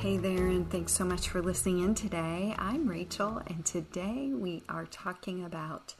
Hey there, and thanks so much for listening in today. I'm Rachel, and today we are talking about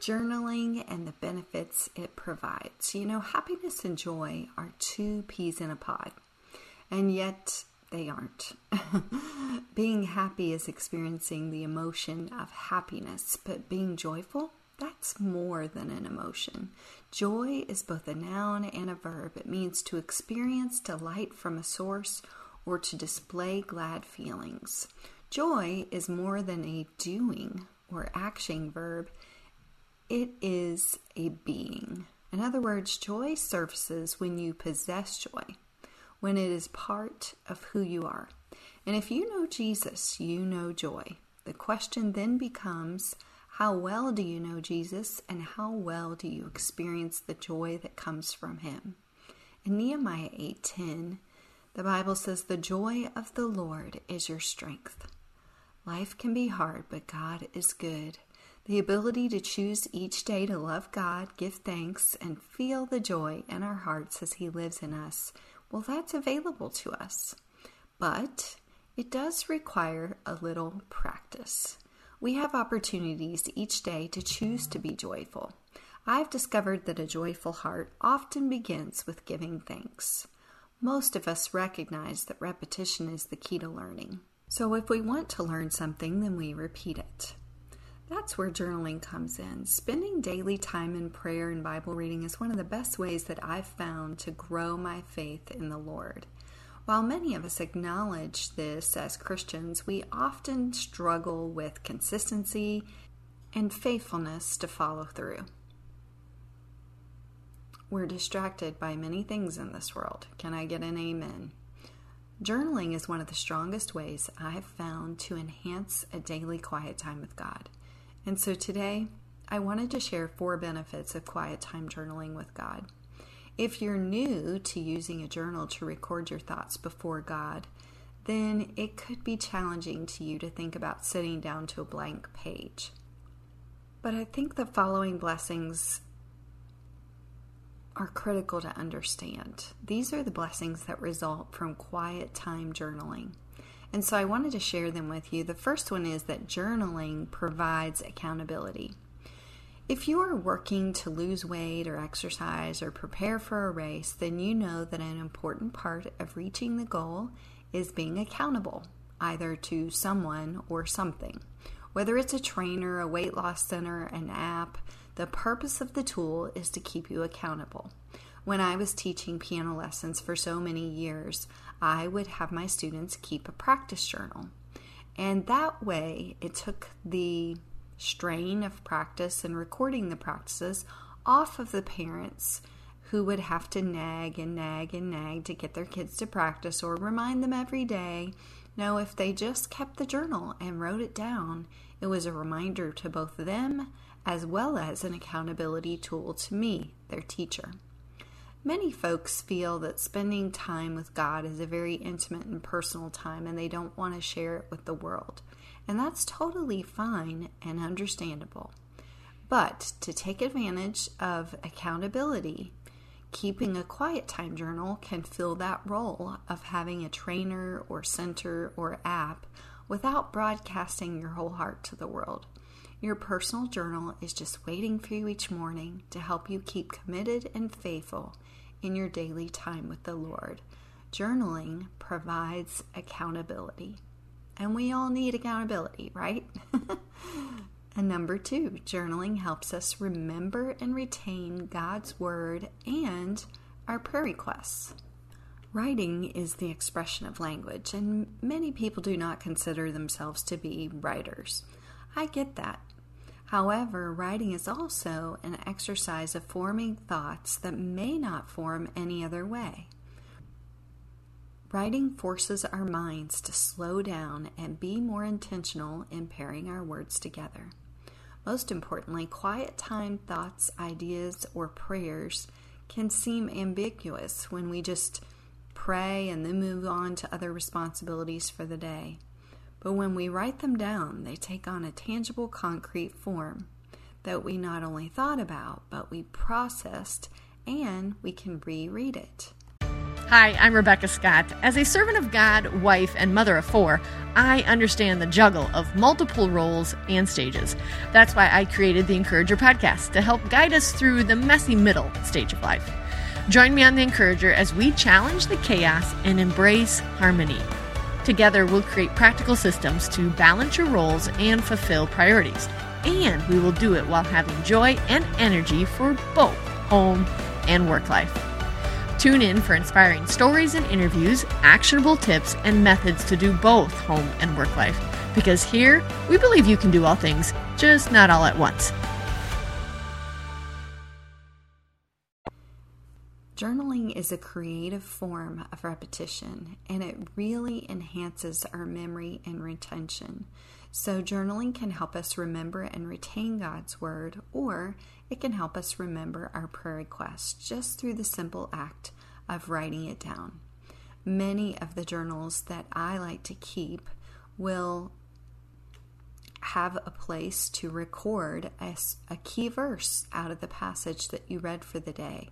journaling and the benefits it provides. You know, happiness and joy are two peas in a pod, and yet they aren't. being happy is experiencing the emotion of happiness, but being joyful, that's more than an emotion. Joy is both a noun and a verb. It means to experience delight from a source or to display glad feelings. Joy is more than a doing or action verb. It is a being. In other words, joy surfaces when you possess joy, when it is part of who you are. And if you know Jesus, you know joy. The question then becomes how well do you know Jesus and how well do you experience the joy that comes from him? In Nehemiah 8:10, the Bible says the joy of the Lord is your strength. Life can be hard, but God is good. The ability to choose each day to love God, give thanks, and feel the joy in our hearts as He lives in us, well, that's available to us. But it does require a little practice. We have opportunities each day to choose to be joyful. I've discovered that a joyful heart often begins with giving thanks. Most of us recognize that repetition is the key to learning. So if we want to learn something, then we repeat it. That's where journaling comes in. Spending daily time in prayer and Bible reading is one of the best ways that I've found to grow my faith in the Lord. While many of us acknowledge this as Christians, we often struggle with consistency and faithfulness to follow through. We're distracted by many things in this world. Can I get an amen? Journaling is one of the strongest ways I've found to enhance a daily quiet time with God. And so today, I wanted to share four benefits of quiet time journaling with God. If you're new to using a journal to record your thoughts before God, then it could be challenging to you to think about sitting down to a blank page. But I think the following blessings are critical to understand. These are the blessings that result from quiet time journaling. And so I wanted to share them with you. The first one is that journaling provides accountability. If you are working to lose weight or exercise or prepare for a race, then you know that an important part of reaching the goal is being accountable, either to someone or something. Whether it's a trainer, a weight loss center, an app, the purpose of the tool is to keep you accountable. When I was teaching piano lessons for so many years, I would have my students keep a practice journal. And that way, it took the strain of practice and recording the practices off of the parents who would have to nag and nag and nag to get their kids to practice or remind them every day. No, if they just kept the journal and wrote it down, it was a reminder to both them as well as an accountability tool to me, their teacher. Many folks feel that spending time with God is a very intimate and personal time and they don't want to share it with the world. And that's totally fine and understandable. But to take advantage of accountability, keeping a quiet time journal can fill that role of having a trainer or center or app without broadcasting your whole heart to the world. Your personal journal is just waiting for you each morning to help you keep committed and faithful in your daily time with the Lord. Journaling provides accountability. And we all need accountability, right? and number two, journaling helps us remember and retain God's Word and our prayer requests. Writing is the expression of language, and many people do not consider themselves to be writers. I get that. However, writing is also an exercise of forming thoughts that may not form any other way. Writing forces our minds to slow down and be more intentional in pairing our words together. Most importantly, quiet time thoughts, ideas, or prayers can seem ambiguous when we just pray and then move on to other responsibilities for the day. But when we write them down, they take on a tangible, concrete form that we not only thought about, but we processed and we can reread it. Hi, I'm Rebecca Scott. As a servant of God, wife, and mother of four, I understand the juggle of multiple roles and stages. That's why I created the Encourager podcast to help guide us through the messy middle stage of life. Join me on the Encourager as we challenge the chaos and embrace harmony. Together, we'll create practical systems to balance your roles and fulfill priorities. And we will do it while having joy and energy for both home and work life. Tune in for inspiring stories and interviews, actionable tips, and methods to do both home and work life. Because here, we believe you can do all things, just not all at once. Journaling is a creative form of repetition and it really enhances our memory and retention. So, journaling can help us remember and retain God's Word, or it can help us remember our prayer requests just through the simple act of writing it down. Many of the journals that I like to keep will have a place to record a, a, key verse out of the passage that you read for the day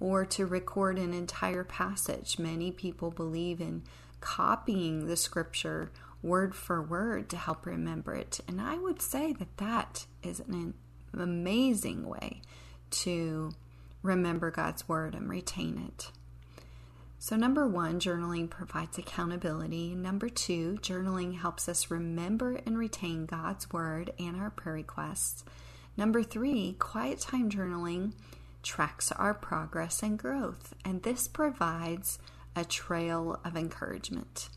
or to record an entire passage. Many people believe in copying the scripture word for word to help remember it. And I would say that that is an amazing way to remember God's word and retain it. So, number one, journaling provides accountability. Number two, journaling helps us remember and retain God's word and our prayer requests. Number three, quiet time journaling tracks our progress and growth, and this provides a trail of encouragement.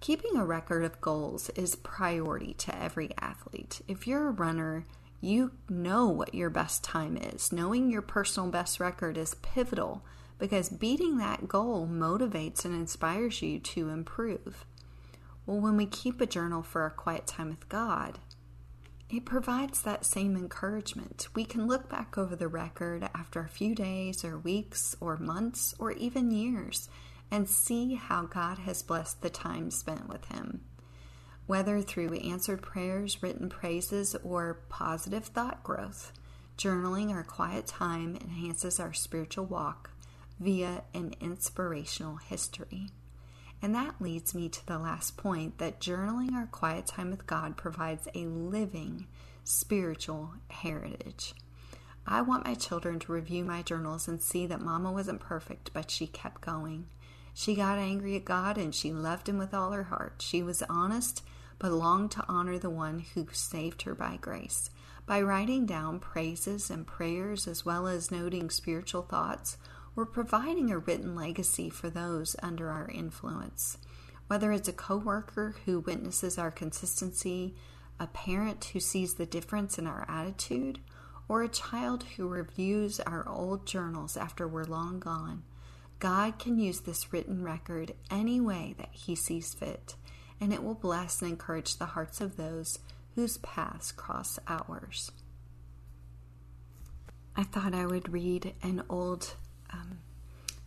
Keeping a record of goals is priority to every athlete. If you're a runner, you know what your best time is. Knowing your personal best record is pivotal because beating that goal motivates and inspires you to improve. Well, when we keep a journal for our quiet time with God, it provides that same encouragement. We can look back over the record after a few days or weeks or months or even years and see how God has blessed the time spent with Him. Whether through answered prayers, written praises, or positive thought growth, journaling our quiet time enhances our spiritual walk via an inspirational history. And that leads me to the last point that journaling our quiet time with God provides a living spiritual heritage. I want my children to review my journals and see that Mama wasn't perfect, but she kept going. She got angry at God and she loved Him with all her heart. She was honest, but longed to honor the one who saved her by grace. By writing down praises and prayers, as well as noting spiritual thoughts, we're providing a written legacy for those under our influence. Whether it's a coworker who witnesses our consistency, a parent who sees the difference in our attitude, or a child who reviews our old journals after we're long gone, God can use this written record any way that He sees fit, and it will bless and encourage the hearts of those whose paths cross ours. I thought I would read an old um,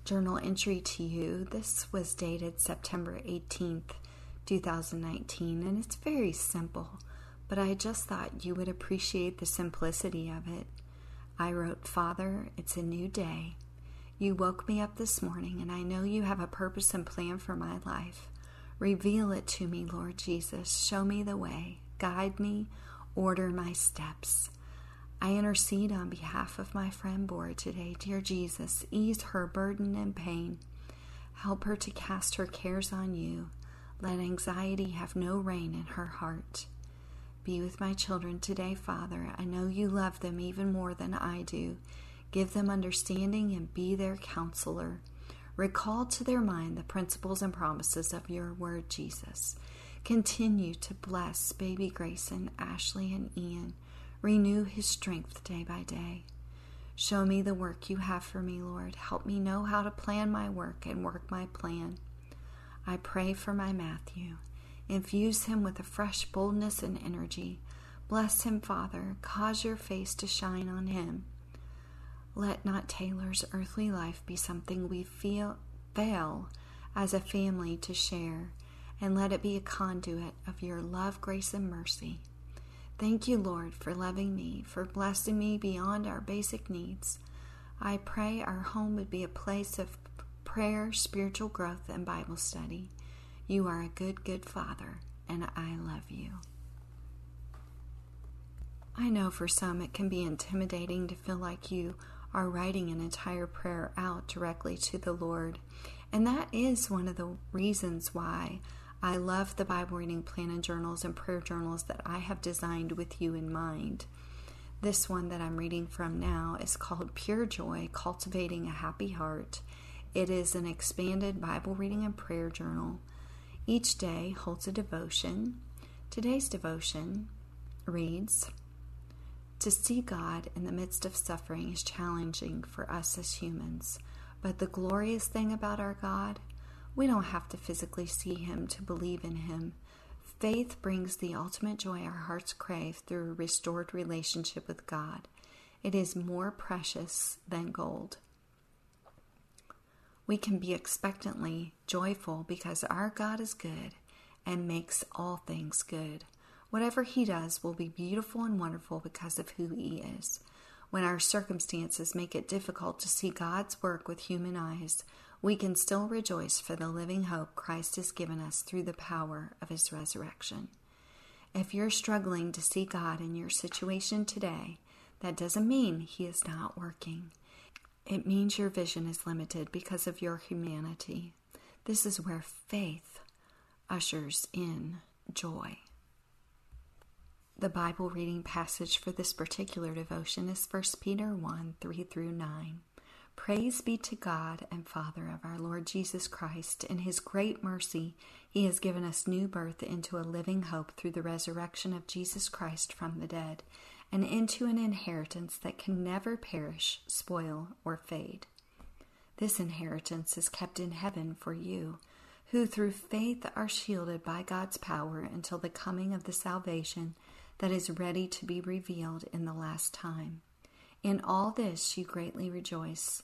journal entry to you. This was dated September 18th, 2019, and it's very simple, but I just thought you would appreciate the simplicity of it. I wrote, Father, it's a new day. You woke me up this morning, and I know you have a purpose and plan for my life. Reveal it to me, Lord Jesus. Show me the way. Guide me. Order my steps. I intercede on behalf of my friend Bora today. Dear Jesus, ease her burden and pain. Help her to cast her cares on you. Let anxiety have no reign in her heart. Be with my children today, Father. I know you love them even more than I do. Give them understanding and be their counselor. Recall to their mind the principles and promises of your word, Jesus. Continue to bless baby Grayson, Ashley, and Ian. Renew his strength day by day. Show me the work you have for me, Lord. Help me know how to plan my work and work my plan. I pray for my Matthew. Infuse him with a fresh boldness and energy. Bless him, Father. Cause your face to shine on him. Let not Taylor's earthly life be something we feel fail as a family to share, and let it be a conduit of your love, grace, and mercy. Thank you, Lord, for loving me, for blessing me beyond our basic needs. I pray our home would be a place of prayer, spiritual growth, and Bible study. You are a good, good Father, and I love you. I know for some it can be intimidating to feel like you are writing an entire prayer out directly to the Lord. And that is one of the reasons why I love the Bible reading plan and journals and prayer journals that I have designed with you in mind. This one that I'm reading from now is called Pure Joy Cultivating a Happy Heart. It is an expanded Bible reading and prayer journal. Each day holds a devotion. Today's devotion reads To see God in the midst of suffering is challenging for us as humans, but the glorious thing about our God we don't have to physically see Him to believe in Him. Faith brings the ultimate joy our hearts crave through a restored relationship with God. It is more precious than gold. We can be expectantly joyful because our God is good and makes all things good. Whatever He does will be beautiful and wonderful because of who He is. When our circumstances make it difficult to see God's work with human eyes, we can still rejoice for the living hope Christ has given us through the power of his resurrection. If you're struggling to see God in your situation today, that doesn't mean he is not working. It means your vision is limited because of your humanity. This is where faith ushers in joy. The Bible reading passage for this particular devotion is 1 Peter 1 3 through 9. Praise be to God and Father of our Lord Jesus Christ. In his great mercy, he has given us new birth into a living hope through the resurrection of Jesus Christ from the dead, and into an inheritance that can never perish, spoil, or fade. This inheritance is kept in heaven for you, who through faith are shielded by God's power until the coming of the salvation that is ready to be revealed in the last time. In all this you greatly rejoice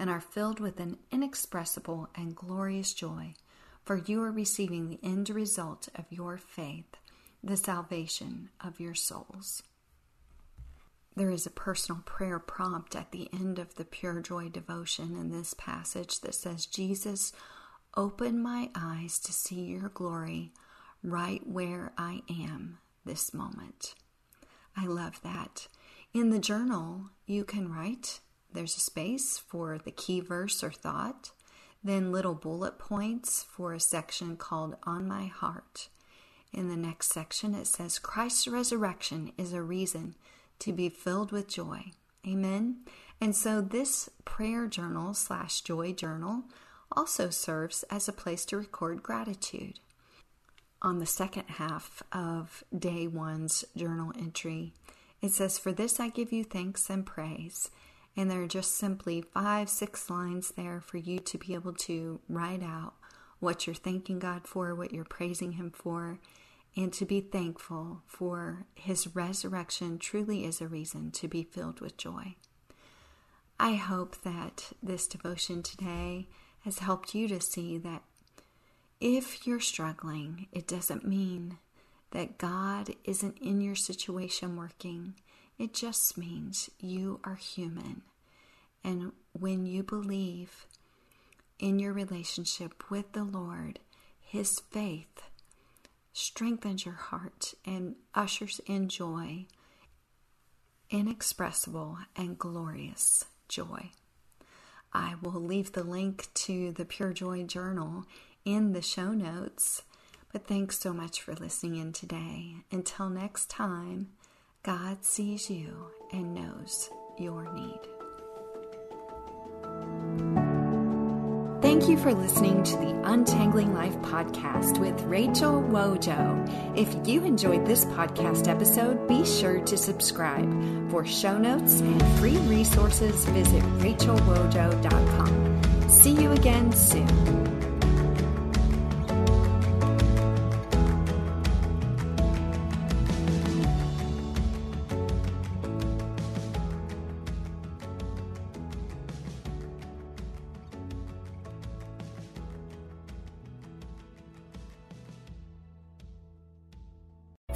and are filled with an inexpressible and glorious joy, for you are receiving the end result of your faith, the salvation of your souls. There is a personal prayer prompt at the end of the Pure Joy devotion in this passage that says, Jesus, open my eyes to see your glory right where I am this moment. I love that. In the journal, you can write there's a space for the key verse or thought, then little bullet points for a section called On My Heart. In the next section, it says, Christ's resurrection is a reason to be filled with joy. Amen. And so this prayer journal slash joy journal also serves as a place to record gratitude. On the second half of day one's journal entry, it says, For this I give you thanks and praise and there are just simply five, six lines there for you to be able to write out what you're thanking God for, what you're praising Him for, and to be thankful for His resurrection truly is a reason to be filled with joy. I hope that this devotion today has helped you to see that if you're struggling, it doesn't mean that God isn't in your situation working. It just means you are human. And when you believe in your relationship with the Lord, His faith strengthens your heart and ushers in joy, inexpressible and glorious joy. I will leave the link to the Pure Joy Journal in the show notes. But thanks so much for listening in today. Until next time, God sees you and knows your need. Thank you for listening to the Untangling Life podcast with Rachel Wojo. If you enjoyed this podcast episode, be sure to subscribe. For show notes and free resources, visit rachelwojo.com. See you again soon.